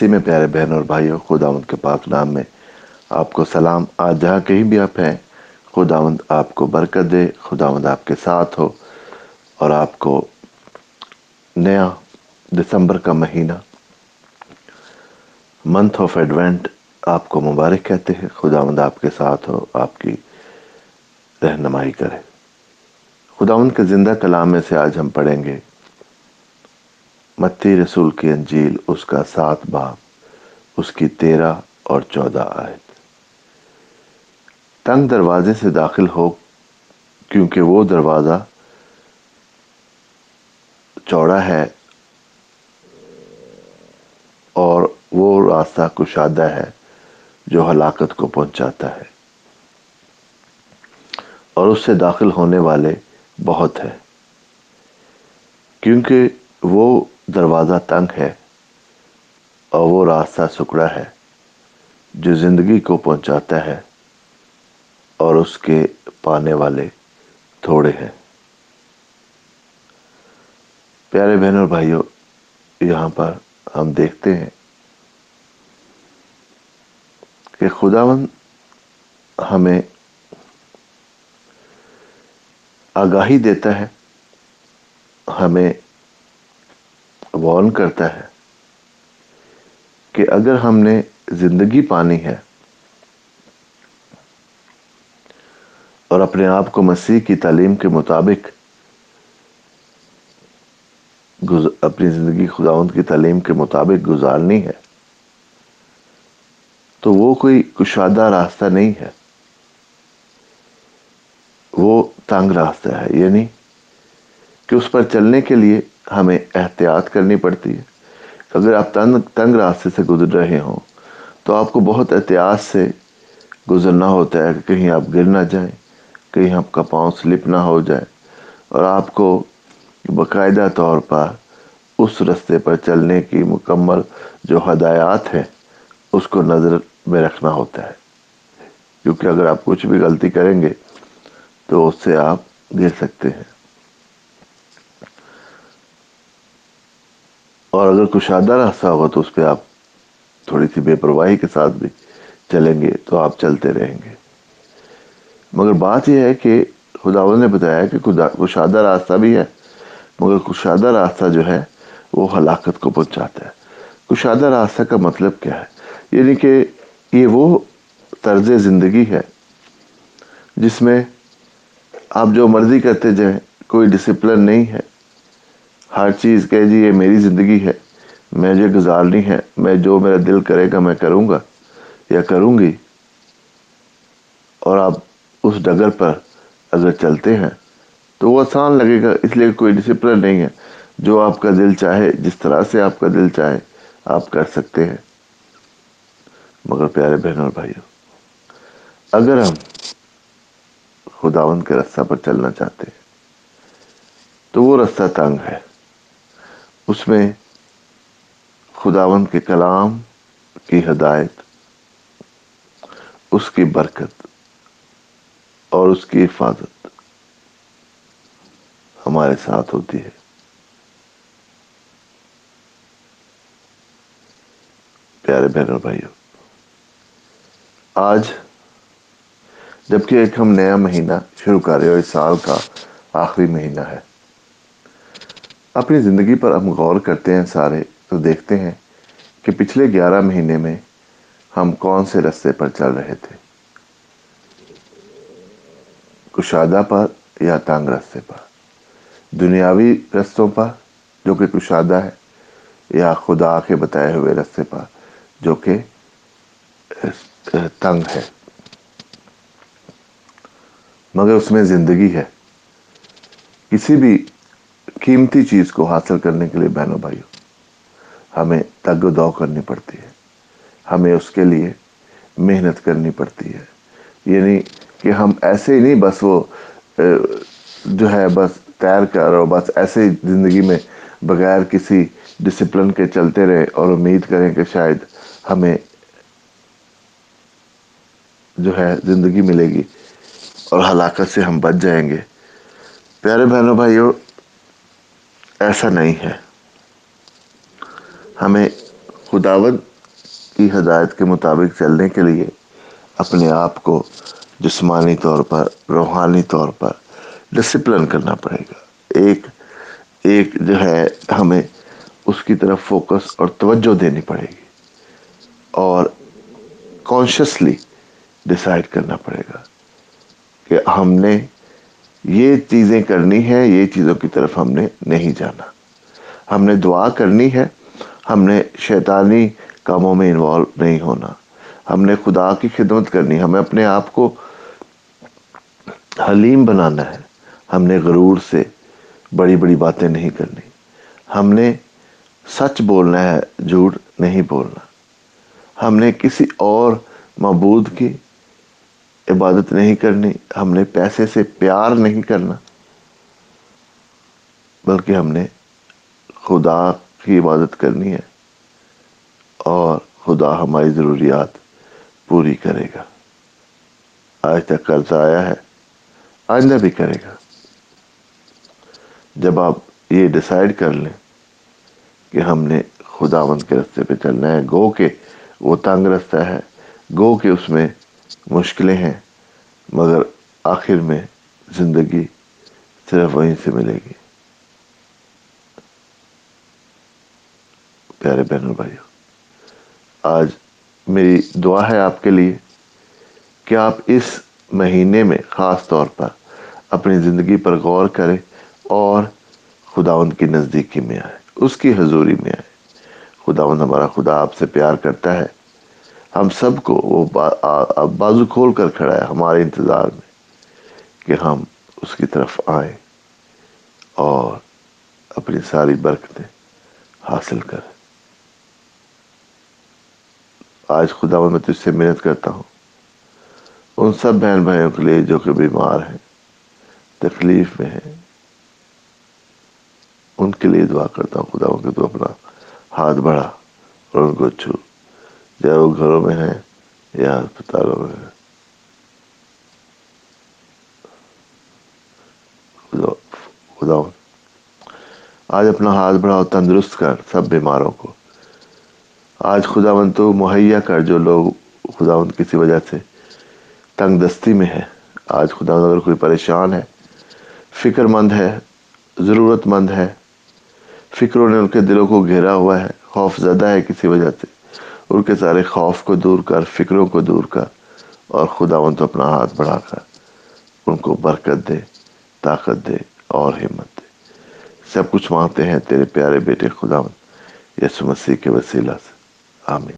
مسیح میں پیارے بہن اور بھائیوں، خداوند کے پاک نام میں آپ کو سلام۔ آج جہاں کہیں بھی آپ ہیں، خداوند آپ کو برکت دے، خداوند آپ کے ساتھ ہو اور آپ کو نیا دسمبر کا مہینہ منتھ آف ایڈوینٹ آپ کو مبارک کہتے ہیں۔ خداوند آپ کے ساتھ ہو، آپ کی رہنمائی کرے۔ خداوند کے زندہ کلام میں سے آج ہم پڑھیں گے متی رسول کی انجیل اس کا سات باب اس کی تیرہ اور چودہ آیت۔ تنگ دروازے سے داخل ہو، کیونکہ وہ دروازہ چوڑا ہے اور وہ راستہ کشادہ ہے جو ہلاکت کو پہنچاتا ہے۔ اور اس سے داخل ہونے والے بہت ہیں، کیونکہ وہ دروازہ تنگ ہے اور وہ راستہ سکڑا ہے جو زندگی کو پہنچاتا ہے اور اس کے پانے والے تھوڑے ہیں۔ پیارے بہنوں اور بھائیوں، یہاں پر ہم دیکھتے ہیں کہ خداون ہمیں آگاہی دیتا ہے، ہمیں وارن کرتا ہے کہ اگر ہم نے زندگی پانی ہے اور اپنے آپ کو مسیح کی تعلیم کے مطابق اپنی زندگی خداوند کی تعلیم کے مطابق گزارنی ہے، تو وہ کوئی کشادہ راستہ نہیں ہے۔ وہ تنگ راستہ ہے یعنی کہ اس پر چلنے کے لیے ہمیں احتیاط کرنی پڑتی ہے۔ اگر آپ تنگ تنگ راستے سے گزر رہے ہوں، تو آپ کو بہت احتیاط سے گزرنا ہوتا ہے کہ کہیں آپ گر نہ جائیں، کہیں آپ کا پاؤں سلپ نہ ہو جائے۔ اور آپ کو باقاعدہ طور پر اس رستے پر چلنے کی مکمل جو ہدایات ہیں، اس کو نظر میں رکھنا ہوتا ہے۔ کیونکہ اگر آپ کچھ بھی غلطی کریں گے، تو اس سے آپ گر سکتے ہیں۔ اور اگر کشادہ راستہ ہوگا تو اس پہ آپ تھوڑی سی بے پرواہی کے ساتھ بھی چلیں گے تو آپ چلتے رہیں گے۔ مگر بات یہ ہے کہ خداون نے بتایا کہ کشادہ راستہ بھی ہے، مگر کشادہ راستہ جو ہے وہ ہلاکت کو پہنچاتا ہے۔ کشادہ راستہ کا مطلب کیا ہے؟ یعنی کہ یہ وہ طرز زندگی ہے جس میں آپ جو مرضی کرتے جائیں، کوئی ڈسپلن نہیں ہے۔ ہر چیز کہ جی یہ میری زندگی ہے۔ میں جو گزارنی ہے، میں جو میرا دل کرے گا، میں کروں گا یا کروں گی۔ اور آپ اس ڈگر پر اگر چلتے ہیں تو وہ آسان لگے گا، اس لیے کوئی ڈسپلن نہیں ہے۔ جو آپ کا دل چاہے، جس طرح سے آپ کا دل چاہے، آپ کر سکتے ہیں۔ مگر پیارے بہنوں اور بھائیوں، اگر ہم خداون کے رستہ پر چلنا چاہتے ہیں، تو وہ رستہ تنگ ہے۔ اس میں خداون کے کلام کی ہدایت، اس کی برکت اور اس کی حفاظت ہمارے ساتھ ہوتی ہے۔ پیارے بہنوں بھائیوں، آج جبکہ ایک ہم نیا مہینہ شروع کر رہے اور اس سال کا آخری مہینہ ہے اپنی زندگی پر ہم غور کرتے ہیں سارے، تو دیکھتے ہیں کہ پچھلے گیارہ مہینے میں ہم کون سے رستے پر چل رہے تھے؟ کشادہ پر یا تانگ رستے پر؟ دنیاوی رستوں پر جو کہ کشادہ ہے، یا خدا کے بتائے ہوئے رستے پر جو کہ تنگ ہے۔ مگر اس میں زندگی ہے۔ کسی بھی قیمتی چیز کو حاصل کرنے کے لیے بہنوں بھائیوں، ہمیں تگ و دو کرنی پڑتی ہے، ہمیں اس کے لیے محنت کرنی پڑتی ہے۔ یعنی کہ ہم ایسے ہی نہیں بس وہ جو ہے بس تیر کر اور بس ایسے ہی زندگی میں بغیر کسی ڈسپلن کے چلتے رہے اور امید کریں کہ شاید ہمیں جو ہے زندگی ملے گی اور ہلاکت سے ہم بچ جائیں گے۔ پیارے بہنوں بھائیوں ایسا نہیں ہے۔ ہمیں خداون کی ہدایت کے مطابق چلنے کے لیے اپنے آپ کو جسمانی طور پر، روحانی طور پر ڈسپلن کرنا پڑے گا۔ ایک ایک جو ہے، ہمیں اس کی طرف فوکس اور توجہ دینی پڑے گی اور کانشیسلی ڈیسائیڈ کرنا پڑے گا کہ ہم نے یہ چیزیں کرنی ہے، یہ چیزوں کی طرف ہم نے نہیں جانا۔ ہم نے دعا کرنی ہے، ہم نے شیطانی کاموں میں انوالو نہیں ہونا۔ ہم نے خدا کی خدمت کرنی، ہمیں اپنے آپ کو حلیم بنانا ہے۔ ہم نے غرور سے بڑی بڑی باتیں نہیں کرنی۔ ہم نے سچ بولنا ہے، جھوٹ نہیں بولنا۔ ہم نے کسی اور معبود کی عبادت نہیں کرنی، ہم نے پیسے سے پیار نہیں کرنا، بلکہ ہم نے خدا کی عبادت کرنی ہے اور خدا ہماری ضروریات پوری کرے گا۔ آج تک قرضہ آیا ہے، آئندہ بھی کرے گا۔ جب آپ یہ ڈیسائیڈ کر لیں کہ ہم نے خدا مند کے رستے پہ چلنا ہے، گو کہ وہ تنگ رستہ ہے، گو کہ اس میں مشکلیں ہیں، مگر آخر میں زندگی صرف وہیں سے ملے گی۔ پیارے بہن بھائیوں آج میری دعا ہے آپ کے لیے کہ آپ اس مہینے میں خاص طور پر اپنی زندگی پر غور کریں اور خداوند کی نزدیکی میں آئے اس کی حضوری میں آئے خداوند ہمارا خدا آپ سے پیار کرتا ہے۔ ہم سب کو وہ بازو کھول کر کھڑا ہے ہمارے انتظار میں کہ ہم اس کی طرف آئیں اور اپنی ساری برکتیں حاصل کریں۔ آج خدا میں تجھ سے محنت کرتا ہوں۔ ان سب بہن بھائیوں کے لیے جو کہ بیمار ہیں، تکلیف میں ہیں، ان کے لیے دعا کرتا ہوں۔ خدا کہ تو اپنا ہاتھ بڑھا اور ان کو چھو۔ چاہے وہ گھروں میں ہیں یا اسپتالوں میں ہیں۔ خدا آج اپنا ہاتھ بڑھاؤ، تندرست کر سب بیماروں کو۔ آج خداون تو مہیا کر جو لوگ خداون کسی وجہ سے تنگ دستی میں ہے آج خدا اگر کوئی پریشان ہے، فکر مند ہے، ضرورت مند ہے فکروں نے ان کے دلوں کو گھیرا ہوا ہے، خوف زدہ ہے کسی وجہ سے۔ ان کے سارے خوف کو دور کر، فکروں کو دور کر اور خداون تو اپنا ہاتھ بڑھا کر ان کو برکت دے، طاقت دے اور ہمت دے۔ سب کچھ مانگتے ہیں تیرے پیارے بیٹے خداون یسو مسیح کے وسیلہ سے۔ آمین۔